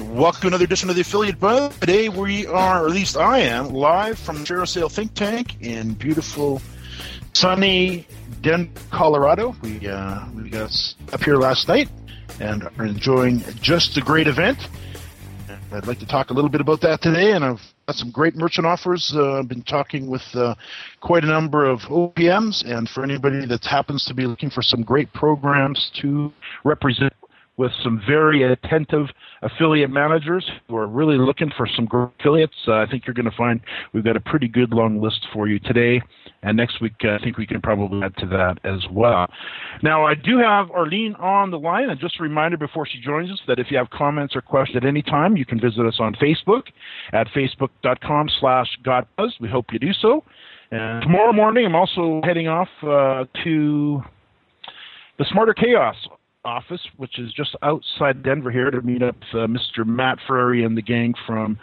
welcome to another edition of the Affiliate Buzz. Today we are, or at least I am, live from ShareASale Think Tank in beautiful, sunny Denver, Colorado. We uh, we got up here last night and are enjoying just a great event. And I'd like to talk a little bit about that today, and I've got some great merchant offers. Uh, I've been talking with uh, quite a number of OPMs, and for anybody that happens to be looking for some great programs to represent with some very attentive affiliate managers who are really looking for some great affiliates. Uh, I think you're going to find we've got a pretty good long list for you today. And next week, uh, I think we can probably add to that as well. Now, I do have Arlene on the line. And just a reminder before she joins us that if you have comments or questions at any time, you can visit us on Facebook at facebook.com slash godbuzz. We hope you do so. And tomorrow morning, I'm also heading off uh, to the Smarter Chaos office, which is just outside Denver here, to meet up uh, Mr. Matt Ferrari and the gang from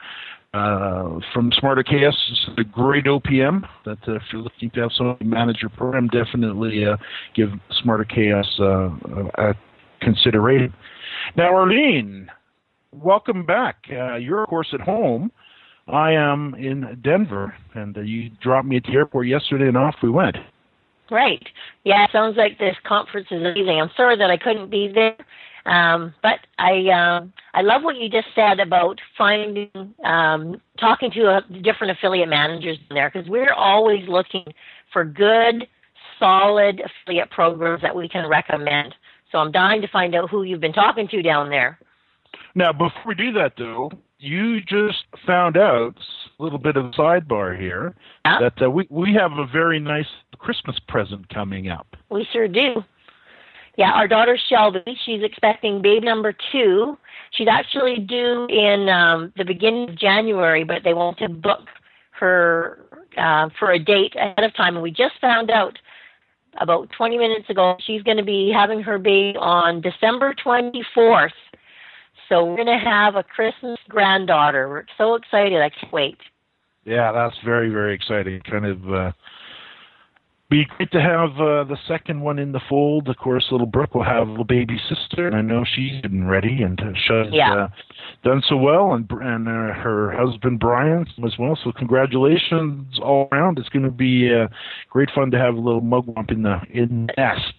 uh, from Smarter Chaos. It's a great OPM that uh, if you're looking to have somebody manage your program, definitely uh, give Smarter Chaos uh, a consideration. Now, Arlene, welcome back. Uh, you're, of course, at home. I am in Denver, and uh, you dropped me at the airport yesterday, and off we went. Great. Yeah, it sounds like this conference is amazing. I'm sorry that I couldn't be there, um, but I um, I love what you just said about finding um, talking to uh, different affiliate managers in there because we're always looking for good, solid affiliate programs that we can recommend. So I'm dying to find out who you've been talking to down there. Now, before we do that, though, you just found out a little bit of sidebar here that uh, we we have a very nice Christmas present coming up. We sure do. Yeah, our daughter Shelby, she's expecting baby number two. She's actually due in um, the beginning of January, but they want to book her uh, for a date ahead of time. And we just found out about 20 minutes ago she's going to be having her baby on December 24th. So we're going to have a Christmas granddaughter. We're so excited. I can't wait. Yeah, that's very very exciting. Kind of uh, be great to have uh, the second one in the fold. Of course, little Brooke will have a little baby sister, and I know she's getting ready, and uh, she's Yeah. uh, done so well, and and uh, her husband Brian as well. So congratulations all around. It's going to be uh, great fun to have a little mugwump in the in the nest.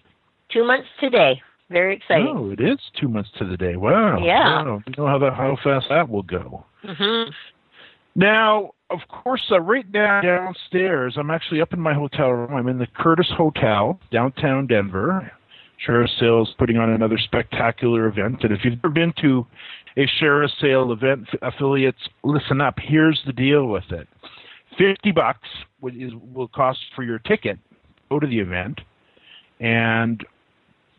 Two months today. Very exciting. Oh, it is two months to the day. Wow. Yeah. Wow. You know how that how fast that will go. hmm Now, of course, uh, right now downstairs, I'm actually up in my hotel room. I'm in the Curtis Hotel, downtown Denver. Share Sales putting on another spectacular event. And if you've ever been to a Share Sale event, affiliates, listen up. Here's the deal with it: fifty bucks is will cost for your ticket. Go to the event, and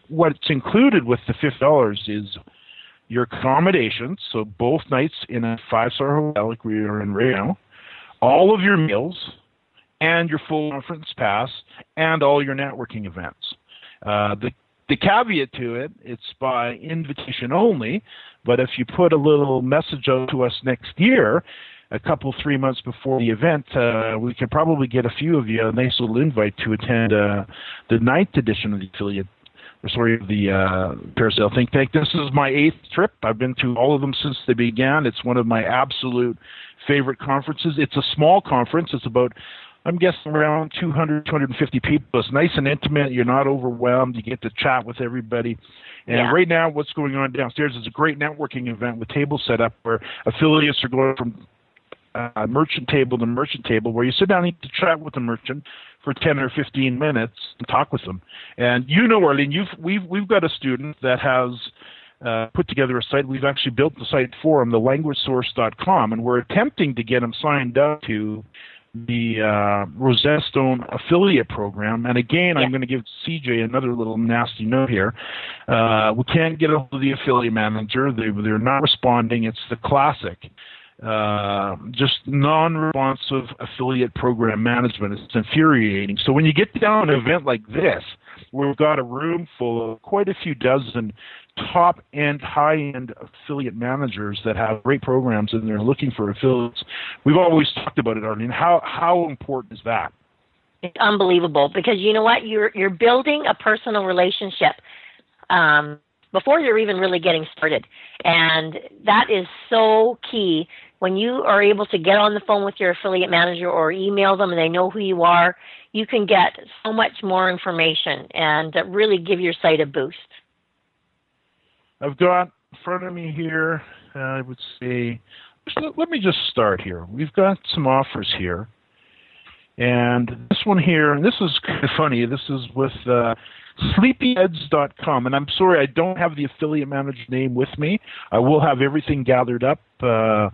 what's included with the fifty dollars is your accommodations, so both nights in a five star hotel like we are in right now, all of your meals, and your full conference pass, and all your networking events. Uh, the the caveat to it, it's by invitation only, but if you put a little message out to us next year, a couple three months before the event, uh, we could probably get a few of you a nice little invite to attend uh, the ninth edition of the affiliate or sorry, the uh, ShareASale Think Tank. This is my eighth trip. I've been to all of them since they began. It's one of my absolute favorite conferences. It's a small conference. It's about I'm guessing around 200, 250 people. It's nice and intimate. You're not overwhelmed. You get to chat with everybody. And Yeah. right now, what's going on downstairs is a great networking event with tables set up where affiliates are going from uh, merchant table to merchant table, where you sit down and chat with the merchant for 10 or 15 minutes and talk with them. And you know, Arlene, you've we've we've got a student that has uh, put together a site. We've actually built the site for him, the languagesource.com, and we're attempting to get him signed up to the uh, Rosetta Stone affiliate program. And again, Yeah. I'm going to give CJ another little nasty note here. Uh, we can't get a hold of the affiliate manager. They, they're not responding. It's the classic. Uh, just non-responsive affiliate program management. It's infuriating. So when you get down to an event like this, where we've got a room full of quite a few dozen top end, high end affiliate managers that have great programs and they're looking for affiliates. We've always talked about it, Arlene. How how important is that? It's unbelievable because you know what? You're you're building a personal relationship um, before you're even really getting started, and that is so key. When you are able to get on the phone with your affiliate manager or email them and they know who you are, you can get so much more information and uh, really give your site a boost. I've got in front of me here, uh, I would say, let, me just start here. We've got some offers here. And this one here, and this is kind of funny, this is with uh. And I'm sorry, I don't have the affiliate manager name with me. I will have everything gathered up uh,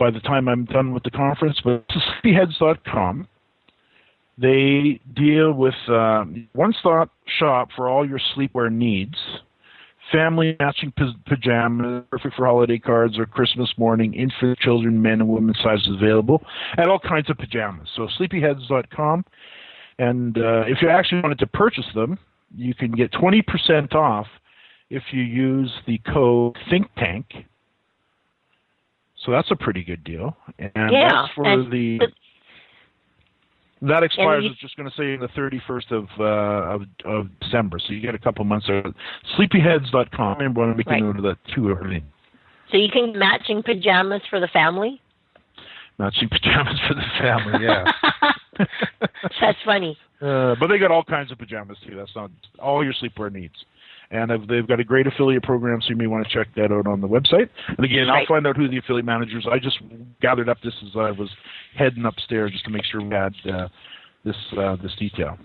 by the time I'm done with the conference. But sleepyheads.com. They deal with uh, one-stop shop for all your sleepwear needs family matching pajamas, perfect for holiday cards or Christmas morning, infant, children, men and women sizes available, and all kinds of pajamas. So sleepyheads.com. And uh, if you actually wanted to purchase them, you can get 20% off if you use the code Think Tank. So that's a pretty good deal. And Yeah, that's for and the. that expires. I you- was just going to say the 31st of, uh, of of December, so you get a couple months. there. Sleepyheads.com. And want to make Right. note of that too. So you can matching pajamas for the family. Matching pajamas for the family. Yeah. That's funny. Uh, but they got all kinds of pajamas too. That's not all your sleepwear needs. And I've, they've got a great affiliate program, so you may want to check that out on the website. And again, I'll find out who the affiliate managers. I just gathered up this as I was heading upstairs just to make sure we had uh, this uh, this detail.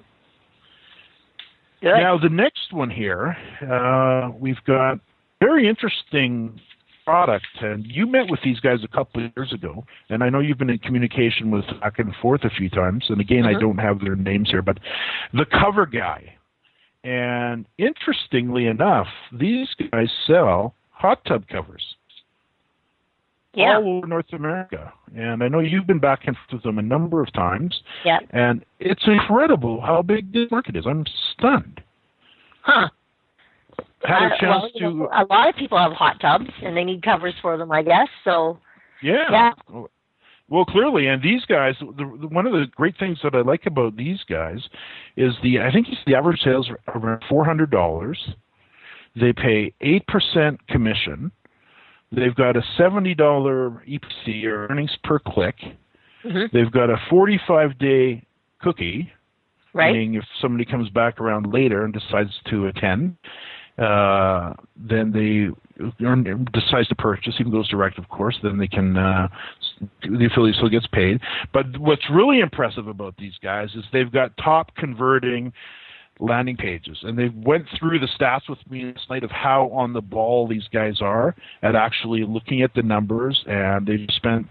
Good. Now the next one here, uh, we've got very interesting product, and you met with these guys a couple of years ago, and I know you've been in communication with back and forth a few times. And again, I Mhm. don't have their names here, but the Cover Guy. And interestingly enough, these guys sell hot tub covers yeah. all over North America. And I know you've been back and forth with them a number of times, Yeah. and it's incredible how big this market is. I'm stunned. Huh. Had a Uh, well, to a lot of people have hot tubs and they need covers for them, I guess. So Yeah. Yeah. Well, clearly, and these guys. The, the, one of the great things that I like about these guys is the. I think the average sales are around four hundred dollars. They pay eight percent commission. They've got a seventy dollar EPC or earnings per click. Mhm. They've got a forty-five day cookie, right. meaning if somebody comes back around later and decides to attend, uh, then they decides to purchase, even goes direct, of course, then they can uh, the affiliate still gets paid. But what's really impressive about these guys is they've got top converting landing pages, and they went through the stats with me last night of how on the ball these guys are at actually looking at the numbers, and they've spent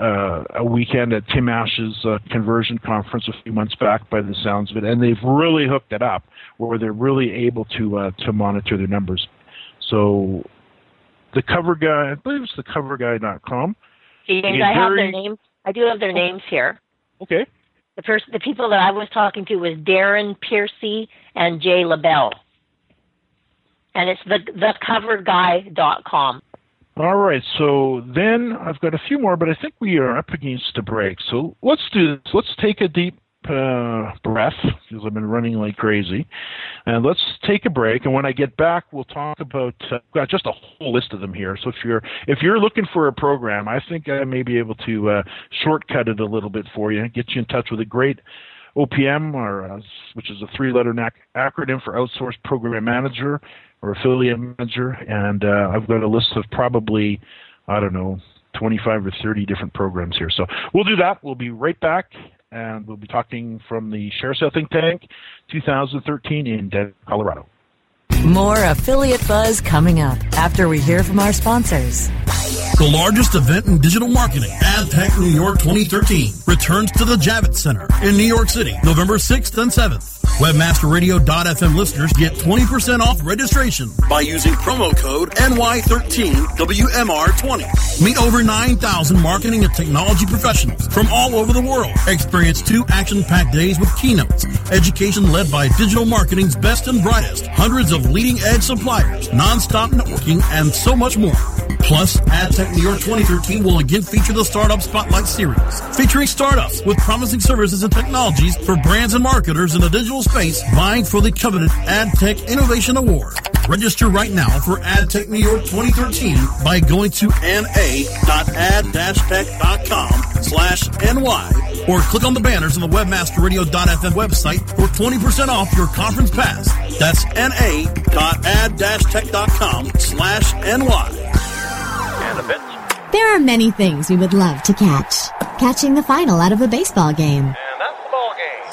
uh, a weekend at Tim Ash's uh, conversion conference a few months back, by the sounds of it, and they've really hooked it up where they're really able to uh, to monitor their numbers. So the cover guy, I believe it's the coverguy.com. James, I have their names. I do have their names here. Okay. The person, the people that I was talking to was Darren Piercy and Jay LaBelle, and it's the thecoverguy.com. All right. So then I've got a few more, but I think we are up against a break. So let's do this. Let's take a deep uh, breath because I've been running like crazy. And let's take a break. And when I get back, we'll talk about. Uh, got just a whole list of them here. So if you're if you're looking for a program, I think I may be able to uh, shortcut it a little bit for you, get you in touch with a great OPM, or uh, which is a three-letter ac- acronym for Outsourced Program Manager or Affiliate Manager. And uh, I've got a list of probably I don't know 25 or 30 different programs here. So we'll do that. We'll be right back and we'll be talking from the ShareASale Think Tank 2013 in Denver, Colorado. More affiliate buzz coming up after we hear from our sponsors. The largest event in digital marketing, AdTech New York 2013, returns to the Javits Center in New York City, November 6th and 7th. WebmasterRadio.fm listeners get 20% off registration by using promo code NY13WMR20. Meet over 9,000 marketing and technology professionals from all over the world. Experience two action-packed days with keynotes, education led by digital marketing's best and brightest, hundreds of leading-edge suppliers, non-stop networking, and so much more. Plus, AdTech New York 2013 will again feature the Startup Spotlight Series, featuring startups with promising services and technologies for brands and marketers in the digital space vying for the coveted AdTech Innovation Award. Register right now for AdTech New York 2013 by going to na.ad-tech.com slash ny or click on the banners on the webmasterradio.fm website for 20% off your conference pass. That's na.ad-tech.com slash ny. There are many things we would love to catch. Catching the final out of a baseball game. And that's the ball game.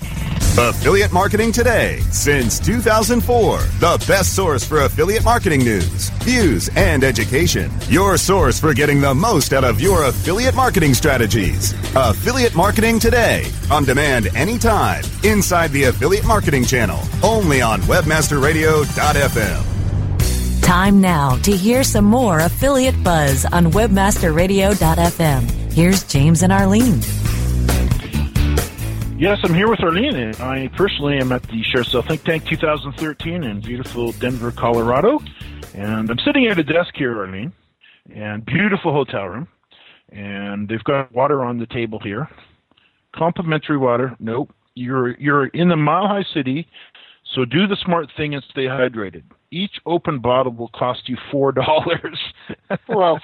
Affiliate Marketing Today. Since 2004, the best source for affiliate marketing news, views, and education. Your source for getting the most out of your affiliate marketing strategies. Affiliate Marketing Today. On demand anytime. Inside the Affiliate Marketing Channel. Only on WebmasterRadio.fm. Time now to hear some more affiliate buzz on webmasterradio.fm. Here's James and Arlene. Yes, I'm here with Arlene, and I personally am at the ShareASale Think Tank 2013 in beautiful Denver, Colorado. And I'm sitting at a desk here, Arlene, and beautiful hotel room. And they've got water on the table here. Complimentary water. Nope. You're you're in the Mile High City, so do the smart thing and stay hydrated. Each open bottle will cost you four dollars. Whoa.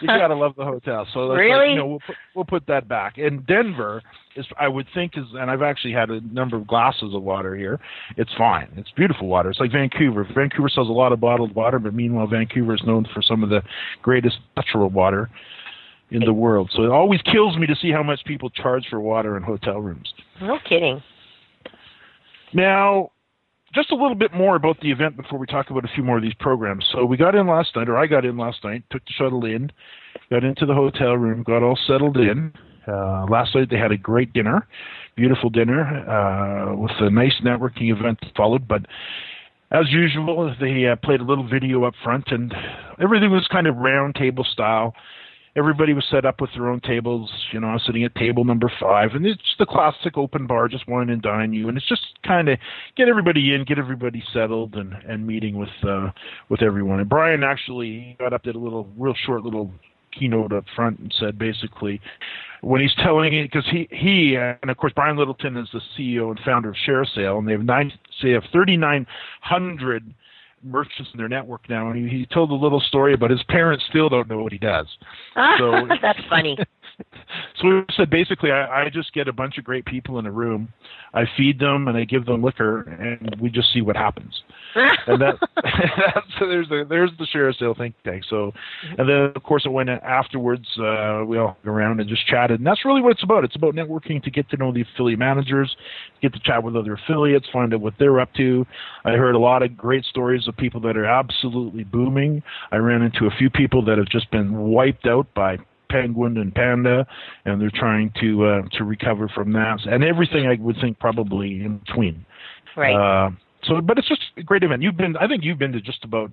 you gotta love the hotel. So that's Really? like, you know, we'll put, we'll put that back. And Denver is, I would think, is, and I've actually had a number of glasses of water here. It's fine. It's beautiful water. It's like Vancouver. Vancouver sells a lot of bottled water, but meanwhile, Vancouver is known for some of the greatest natural water in the world. So it always kills me to see how much people charge for water in hotel rooms. No kidding. Now, just a little bit more about the event before we talk about a few more of these programs. So we got in last night, or I got in last night, took the shuttle in, got into the hotel room, got all settled in. Uh, last night they had a great dinner, beautiful dinner, uh, with a nice networking event followed. But as usual, they uh, played a little video up front, and everything was kind of round table style everybody was set up with their own tables. You know, I was sitting at table number five, and it's the classic open bar, just wine and dine you, and it's just kind of get everybody in, get everybody settled, and and meeting with uh, with everyone. And Brian actually got up, did a little, real short little keynote up front, and said basically when he's telling it because he he and of course Brian Littleton is the CEO and founder of ShareASale, and they have nine, they have thirty nine hundred merchants in their network now, and he, he told a little story about his parents still don't know what he does. Ah, so That's funny. so we said basically, I, I just get a bunch of great people in a room, I feed them, and I give them liquor, and we just see what happens. and that that's there's the there's the ShareASale think tank. So, and then of course it went afterwards. Uh, we all hung around and just chatted, and that's really what it's about. It's about networking to get to know the affiliate managers, get to chat with other affiliates, find out what they're up to. I heard a lot of great stories of people that are absolutely booming. I ran into a few people that have just been wiped out by penguin and panda, and they're trying to uh, to recover from that, and everything I would think probably in between. Right. Uh, so, but it's just a great event. You've been, I think you've been to just about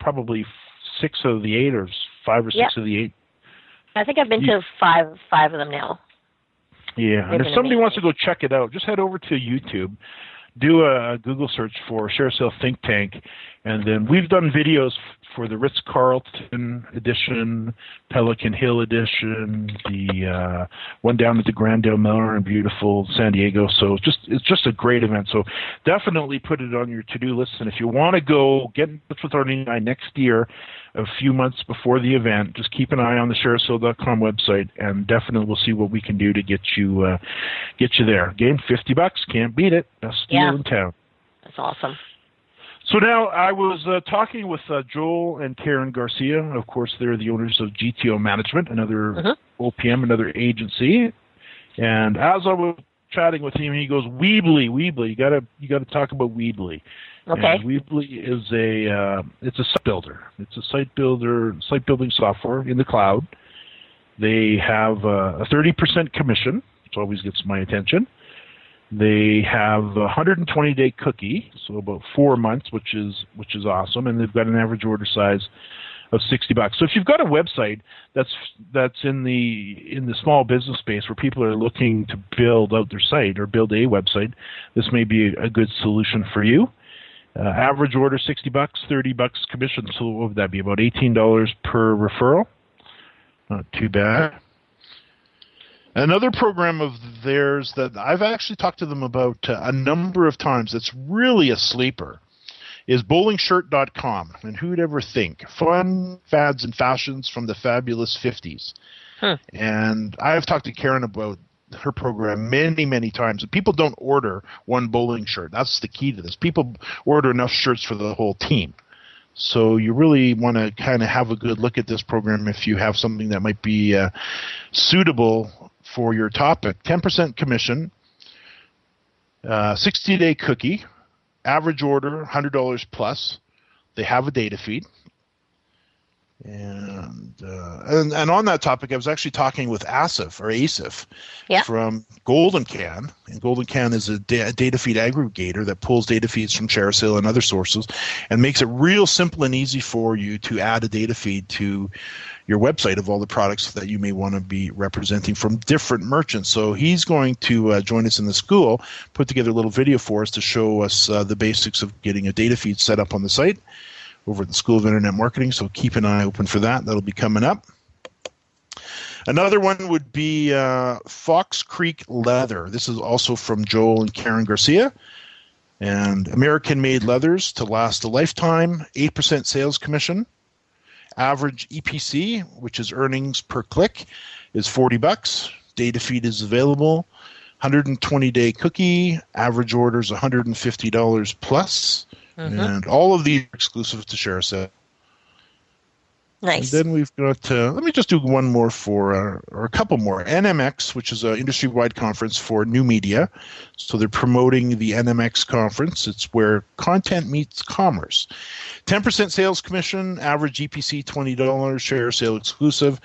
probably six of the eight, or five or six Yep. of the eight. I think I've been You- to five five of them now. Yeah, They've and if somebody wants to go check it out, just head over to YouTube, do a Google search for ShareASale Think Tank, and then we've done videos for the Ritz Carlton edition, Pelican Hill edition, the uh, one down at the Grand Del Mar in beautiful San Diego. So it's just it's just a great event. So definitely put it on your to do list. And if you want to go, get in touch with Arlene and I next year, a few months before the event. Just keep an eye on the ShareASale.com website, and definitely we'll see what we can do to get you uh, get you there. Again, fifty bucks, can't beat it. Best deal Yeah. in town. That's awesome. So now I was uh, talking with uh, Joel and Karen Garcia. Of course, they're the owners of GTO Management, another Mhm. OPM, another agency. And as I was chatting with him, he goes, "Weebly, Weebly, you gotta you gotta talk about Weebly." Okay. And Weebly is a uh, it's a site builder. It's a site builder, site building software in the cloud. They have uh, a thirty percent commission, which always gets my attention. They have a 120 day cookie, so about four months, which is which is awesome, and they've got an average order size of 60 bucks. So if you've got a website that's that's in the in the small business space where people are looking to build out their site or build a website, this may be a, good solution for you. Uh, average order 60 bucks, 30 bucks commission. So what would that be? About $18 per referral. Not too bad. Another program of theirs that I've actually talked to them about uh, a number of times that's really a sleeper is bowlingshirt.com. And who'd ever think? Fun fads and fashions from the fabulous 50s. Huh. And I've talked to Karen about her program many, many times. People don't order one bowling shirt. That's the key to this. People order enough shirts for the whole team. So you really want to kind of have a good look at this program if you have something that might be uh, suitable for your topic. 10% commission, uh, 60 day cookie, average order $100 plus. They have a data feed. And, uh, and and on that topic, I was actually talking with Asif or Asif Yeah. from Golden Can, and Golden Can is a, da- a data feed aggregator that pulls data feeds from ShareASale and other sources, and makes it real simple and easy for you to add a data feed to your website of all the products that you may want to be representing from different merchants. So he's going to uh, join us in the school, put together a little video for us to show us uh, the basics of getting a data feed set up on the site over at the School of Internet Marketing. So keep an eye open for that. That'll be coming up. Another one would be uh, Fox Creek Leather. This is also from Joel and Karen Garcia. And American made leathers to last a lifetime, 8% sales commission. Average EPC, which is earnings per click, is 40 bucks. Data feed is available. 120 day cookie, average orders $150 plus. Mm-hmm. And all of these are exclusive to ShareASale. Nice. And then we've got, uh, let me just do one more for, uh, or a couple more. NMX, which is an industry wide conference for new media. So they're promoting the NMX conference. It's where content meets commerce. 10% sales commission, average EPC $20, ShareASale exclusive.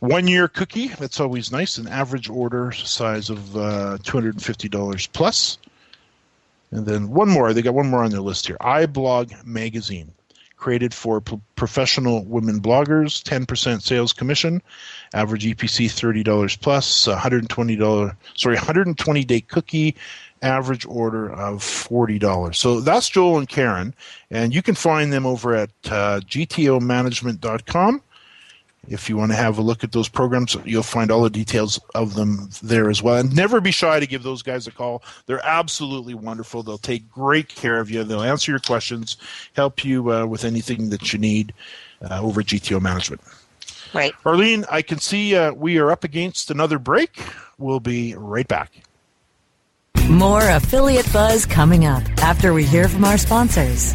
One year cookie, that's always nice. An average order size of uh, $250 plus. And then one more, they got one more on their list here iBlog Magazine created for p- professional women bloggers, 10% sales commission, average EPC $30 plus, $120, sorry, 120 day cookie, average order of $40. So that's Joel and Karen, and you can find them over at uh, gtomanagement.com. If you want to have a look at those programs, you'll find all the details of them there as well. And never be shy to give those guys a call. They're absolutely wonderful. They'll take great care of you. They'll answer your questions, help you uh, with anything that you need uh, over at GTO Management. Right. Arlene, I can see uh, we are up against another break. We'll be right back. More affiliate buzz coming up after we hear from our sponsors.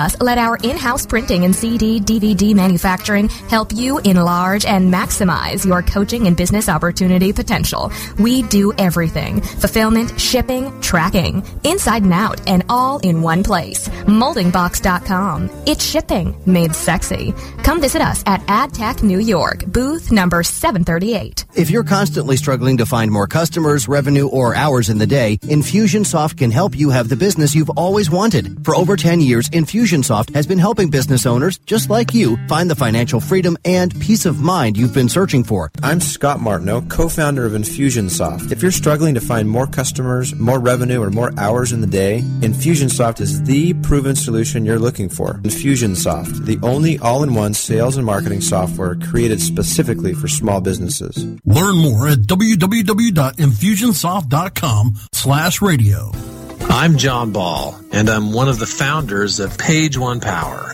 Let our in-house printing and CD, DVD manufacturing help you enlarge and maximize your coaching and business opportunity potential. We do everything. Fulfillment, shipping, tracking, inside and out, and all in one place. Moldingbox.com. It's shipping made sexy. Come visit us at AdTech New York, booth number 738. If you're constantly struggling to find more customers, revenue, or hours in the day, Infusionsoft can help you have the business you've always wanted. For over 10 years, Infusionsoft has been helping business owners just like you find the financial freedom and peace of mind you've been searching for. I'm Scott Martineau, co-founder of Infusionsoft. If you're struggling to find more customers, more revenue, or more hours in the day, Infusionsoft is the proven solution you're looking for. Infusionsoft, the only all-in-one sales and marketing software created specifically for small businesses. Learn more at www.infusionsoft.com slash radio. I'm John Ball, and I'm one of the founders of Page One Power.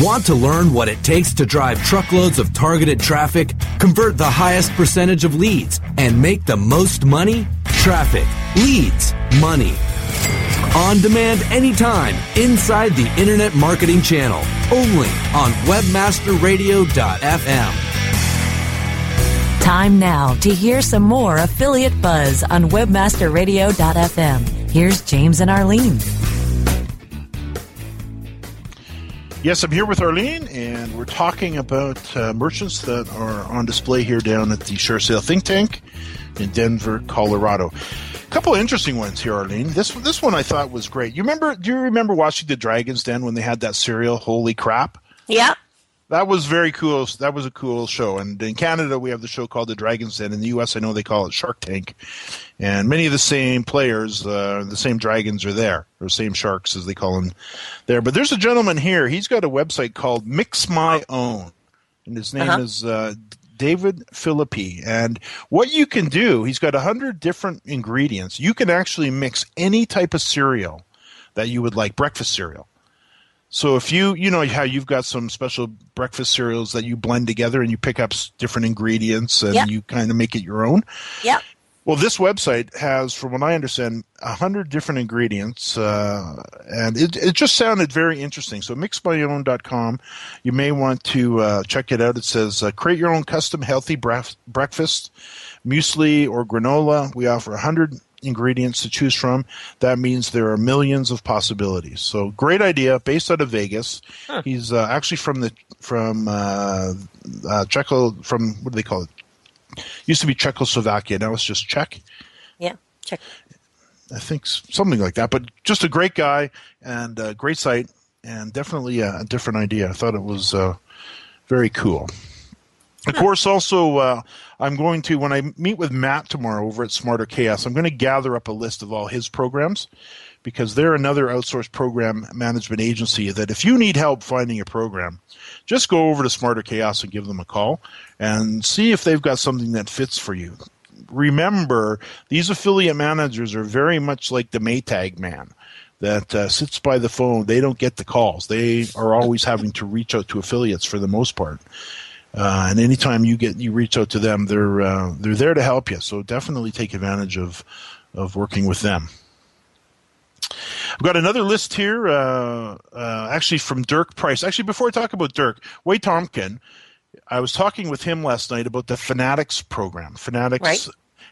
Want to learn what it takes to drive truckloads of targeted traffic, convert the highest percentage of leads, and make the most money? Traffic, leads, money. On demand anytime inside the Internet Marketing Channel. Only on WebmasterRadio.fm. Time now to hear some more affiliate buzz on WebmasterRadio.fm. Here's James and Arlene. Yes, I'm here with Arlene, and we're talking about uh, merchants that are on display here down at the ShareASale Think Tank in Denver, Colorado. A couple of interesting ones here, Arlene. This this one I thought was great. You remember? Do you remember watching the Dragons Den when they had that cereal? Holy crap! Yeah. That was very cool. That was a cool show. And in Canada, we have the show called The Dragons Den. In the U.S., I know they call it Shark Tank. And many of the same players, uh, the same dragons are there, or same sharks as they call them there. But there's a gentleman here. He's got a website called Mix My Own. And his name Uh-huh. is uh, David Philippi. And what you can do, he's got 100 different ingredients. You can actually mix any type of cereal that you would like, breakfast cereal. So if you you know how you've got some special breakfast cereals that you blend together and you pick up different ingredients and Yep. you kind of make it your own. Yep. Well, this website has, from what I understand, a hundred different ingredients, uh, and it, it just sounded very interesting. So, mixmyown.com, you may want to uh, check it out. It says, uh, create your own custom healthy breakfast, muesli or granola. We offer a hundred ingredients to choose from. That means there are millions of possibilities. So, great idea. Based out of Vegas, he's uh, actually from the from uh, uh, Czechos from what do they call it? Used to be Czechoslovakia. Now it's just Czech. Yeah. Czech. I think something like that. But just a great guy and a great site, and definitely a, a different idea. I thought it was uh, very cool. Of course, also uh, I'm going to when I meet with Matt tomorrow over at Smarter Chaos, I'm going to gather up a list of all his programs because they're another outsourced program management agency that if you need help finding a program, just go over to Smarter Chaos and give them a call and see if they've got something that fits for you. Remember, these affiliate managers are very much like the Maytag man that uh, sits by the phone. They don't get the calls. They are always having to reach out to affiliates for the most part. Uh, and anytime you get you reach out to them, they're uh, they're there to help you. So definitely take advantage of of working with them. I've got another list here, uh, uh, actually from Dirk Price. Actually, before I talk about Dirk, Wade Tompkin, I was talking with him last night about the Fanatics program. Fanatics Right.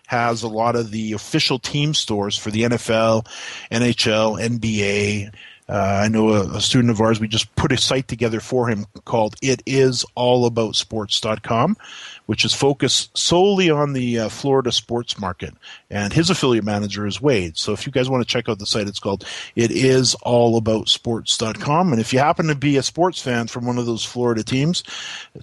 has a lot of the official team stores for the NFL, NHL, NBA. Uh, I know a, a student of ours, we just put a site together for him called It Which is focused solely on the uh, Florida sports market. And his affiliate manager is Wade. So if you guys want to check out the site, it's called It Is All About Sports.com. And if you happen to be a sports fan from one of those Florida teams,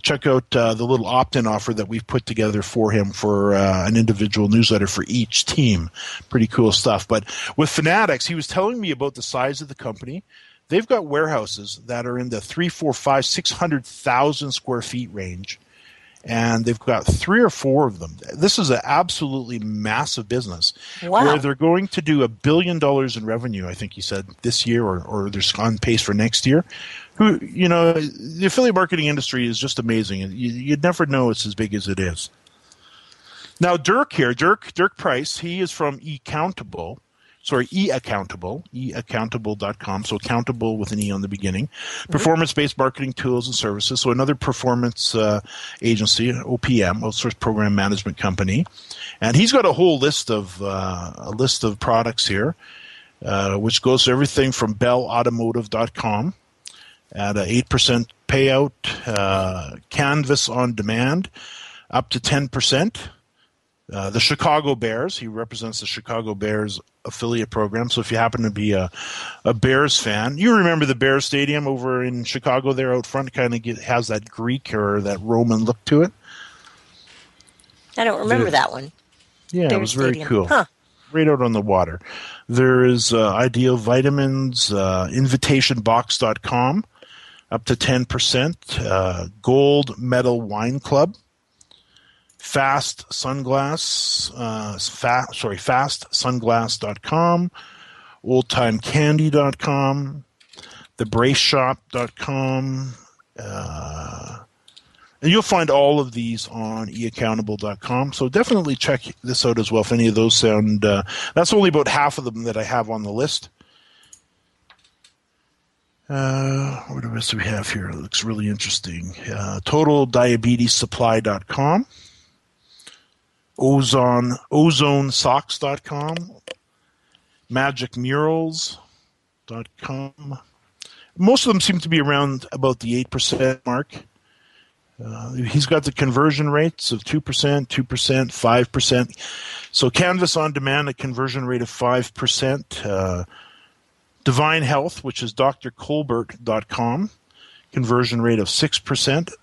check out uh, the little opt in offer that we've put together for him for uh, an individual newsletter for each team. Pretty cool stuff. But with Fanatics, he was telling me about the size of the company. They've got warehouses that are in the three, four, five, six hundred thousand square feet range, and they've got three or four of them. This is an absolutely massive business Wow. where they're going to do a billion dollars in revenue. I think he said this year, or or they're on pace for next year. Who you know, the affiliate marketing industry is just amazing, you, you'd never know it's as big as it is. Now, Dirk here, Dirk Dirk Price, he is from eCountable. Sorry, eAccountable, eaccountable.com. So accountable with an E on the beginning. Performance based marketing tools and services. So another performance uh, agency, OPM, outsourced program management company. And he's got a whole list of uh, a list of products here, uh, which goes to everything from BellAutomotive.com at a eight percent payout, uh, Canvas on demand, up to ten percent. Uh, the Chicago Bears. He represents the Chicago Bears affiliate program. So if you happen to be a, a Bears fan, you remember the Bears Stadium over in Chicago there out front kind of has that Greek or that Roman look to it. I don't remember The- that one. Yeah, it was very Stadium. cool. Huh. Right out on the water. There is uh, Ideal Vitamins, uh, invitationbox.com, up to 10%. Uh, Gold Medal Wine Club. Fast Sunglass, uh, fa- sorry, fastsunglass.com, oldtimecandy.com, thebraceshop.com, uh, and you'll find all of these on eaccountable.com. So definitely check this out as well if any of those sound. Uh, that's only about half of them that I have on the list. Uh, what else do we have here? It looks really interesting. Uh, TotalDiabetesSupply.com, Ozone, OzoneSocks.com, MagicMurals.com. Most of them seem to be around about the 8% mark. Uh, he's got the conversion rates of 2%, 2%, 5%. So Canvas on Demand, a conversion rate of 5%. Uh, Divine Health, which is drcolbert.com, conversion rate of 6%.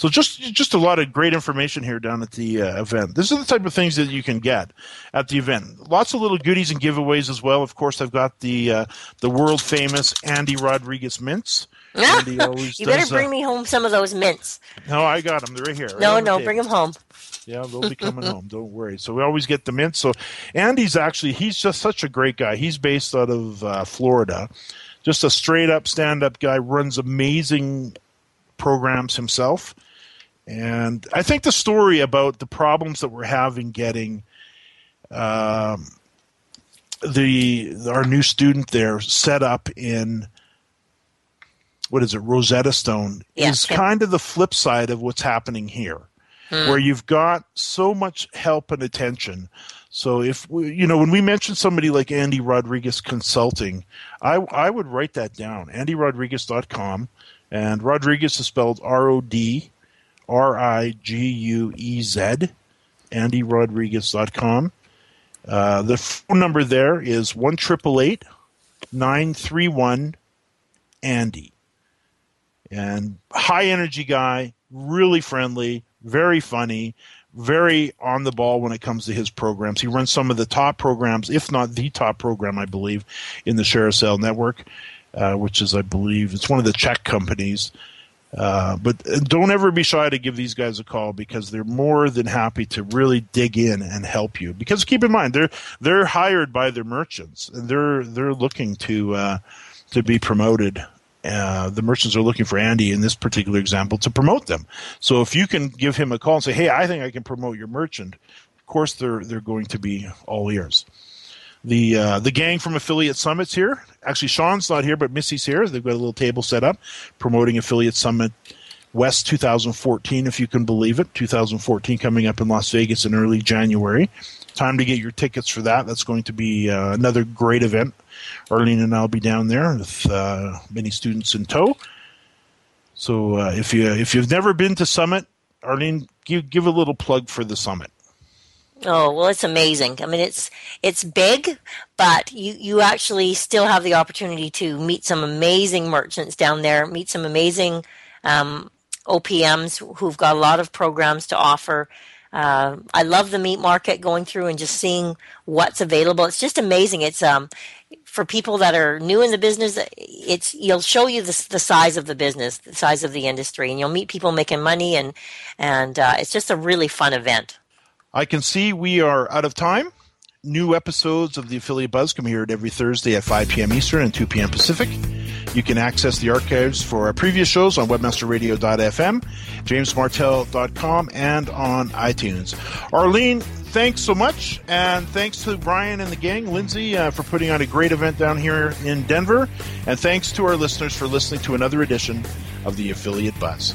So just just a lot of great information here down at the uh, event. This is the type of things that you can get at the event. Lots of little goodies and giveaways as well. Of course, I've got the uh, the world famous Andy Rodriguez mints. Andy you better does, uh, bring me home some of those mints. no, I got them. They're right here. right no, on the no, bring them home. Yeah, they'll be coming home. Don't worry. So we always get the mints. So Andy's actually he's just such a great guy. He's based out of uh, Florida. Just a straight up stand up guy. Runs amazing programs himself. And I think the story about the problems that we're having getting um, the our new student there set up in what is it Rosetta Stone Yeah. is kind of the flip side of what's happening here Hmm. where you've got so much help and attention. So if we, you know when we mention somebody like Andy Rodriguez Consulting, I I would write that down. AndyRodriguez.com and Rodriguez is spelled R O D R I G U E Z. AndyRodriguez.com. Uh, the phone number there is one triple eight nine three one Andy and high energy guy, really friendly, very funny, very on the ball when it comes to his programs. He runs some of the top programs, if not the top program, I believe, in the ShareASale network, uh, which is, I believe, it's one of the Czech companies. Uh, but don't ever be shy to give these guys a call because they're more than happy to really dig in and help you. Because keep in mind they're they're hired by their merchants and they're they're looking to uh, to be promoted. Uh, the merchants are looking for Andy in this particular example to promote them. So if you can give him a call and say, "Hey, I think I can promote your merchant," of course they're they're going to be all ears. The uh, the gang from Affiliate Summits here. Actually, Shawn's not here, but Missy's here. They've got a little table set up promoting Affiliate Summit West 2014, if you can believe it. 2014 coming up in Las Vegas in early January. Time to get your tickets for that. That's going to be uh, another great event. Arlene and I'll be down there with uh, many students in tow. So uh, if you if you've never been to Summit, Arlene, give give a little plug for the Summit. Oh well, it's amazing. I mean, it's it's big, but you you actually still have the opportunity to meet some amazing merchants down there, meet some amazing um, OPMs who've got a lot of programs to offer. Uh, I love the meat market going through and just seeing what's available. It's just amazing. It's um, for people that are new in the business. It's you'll show you the, the size of the business, the size of the industry, and you'll meet people making money, and and uh, it's just a really fun event. I can see we are out of time. New episodes of the Affiliate Buzz come here every Thursday at 5 p.m. Eastern and 2 p.m. Pacific. You can access the archives for our previous shows on webmasterradio.fm, jamesmartell.com, and on iTunes. Arlene, thanks so much. And thanks to Brian and the gang, Lindsay, uh, for putting on a great event down here in Denver. And thanks to our listeners for listening to another edition of the Affiliate Buzz.